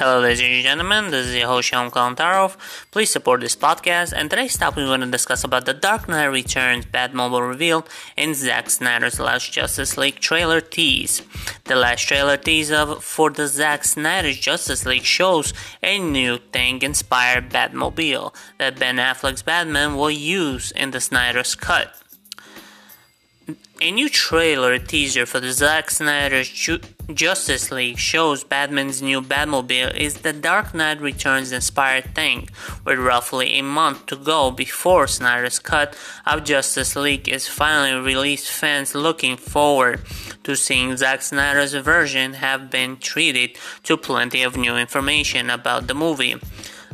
Hello, ladies and gentlemen. This is your host Shyam Kalantarov. Please support this podcast. And today's topic we're going to discuss about the Dark Knight Returns Batmobile revealed in Zack Snyder's last Justice League trailer tease. The last trailer tease of for the Zack Snyder's Justice League shows a new tank-inspired Batmobile that Ben Affleck's Batman will use in the Snyder's cut. A new trailer teaser for the Zack Snyder's Ju- Justice League shows Batman's new Batmobile is the Dark Knight Returns inspired tank, with roughly a month to go before Snyder's cut of Justice League is finally released. Fans looking forward to seeing Zack Snyder's version have been treated to plenty of new information about the movie.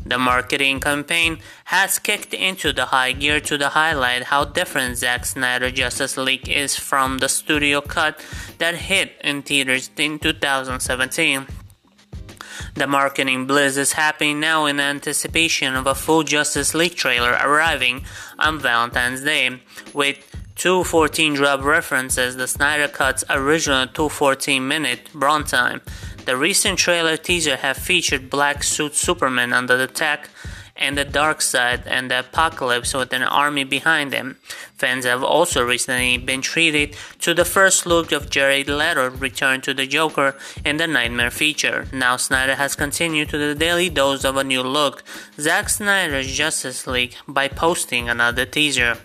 The marketing campaign has kicked into the high gear to highlight how different Zack Snyder Justice League is from the studio cut that hit in theaters in 2017. The marketing blitz is happening now in anticipation of a full Justice League trailer arriving on Valentine's Day, with 214 drop references the Snyder Cut's original 214 minute runtime. The recent trailer teaser have featured black suit Superman under attack and the Darkseid and the Apokolips with an army behind him. Fans have also recently been treated to the first look of Jared Leto return to the Joker in the Knightmare feature. Now Snyder has continued to the daily dose of a new look, Zack Snyder's Justice League, by posting another teaser.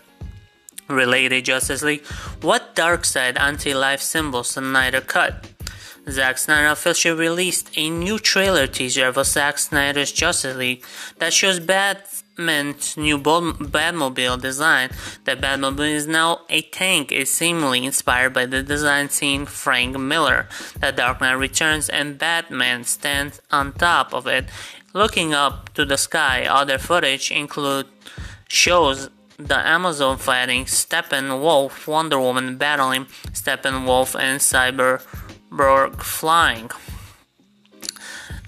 Related Justice League, what Darkseid anti-life symbols Snyder cut? Zack Snyder officially released a new trailer teaser of Zack Snyder's Justice League that shows Batman's new Batmobile design. The Batmobile is now a tank, is seemingly inspired by the design seen Frank Miller. The Dark Knight returns and Batman stands on top of it, looking up to the sky. Other footage include shows the Amazon fighting Steppenwolf, Wonder Woman battling Steppenwolf and Cyberborg flying.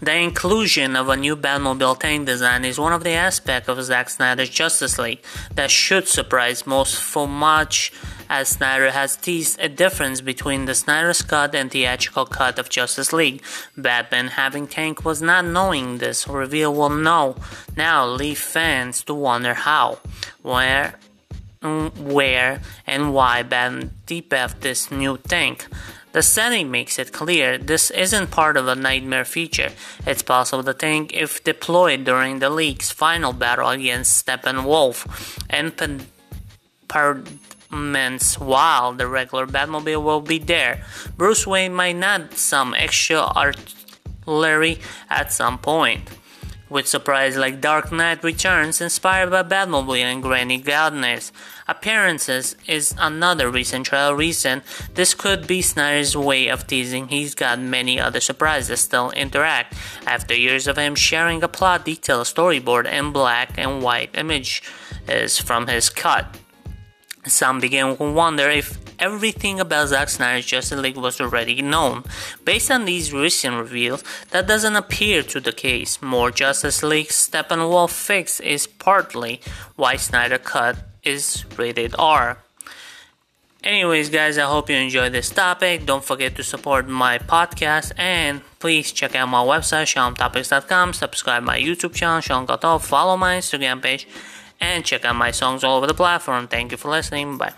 The inclusion of a new Batmobile tank design is one of the aspects of Zack Snyder's Justice League that should surprise most for much as Snyder has teased a difference between the Snyder's cut and theatrical cut of Justice League. Batman having tank was not knowing this reveal will know now leave fans to wonder how, where, mm, where and why Batman debuffed this new tank. The setting makes it clear this isn't part of a knightmare feature. It's possible the tank, if deployed during the League's final battle against Steppenwolf and Parademons while the regular Batmobile will be there. Bruce Wayne might need some extra artillery at some point with surprise like Dark Knight Returns inspired by Batmobile and Granny Gardner's appearances is another recent trial reason this could be Snyder's way of teasing he's got many other surprises still interact after years of him sharing a plot detail storyboard and black and white images from his cut. Some begin to wonder if everything about Zack Snyder's Justice League was already known. Based on these recent reveals, that doesn't appear to the case. More Justice League Steppenwolf fix is partly why Snyder Cut is rated R. Anyways, guys, I hope you enjoyed this topic. Don't forget to support my podcast and please check out my website, ShyamTopics.com. Subscribe my YouTube channel, Sean Follow my Instagram page and check out my songs all over the platform. Thank you for listening. Bye.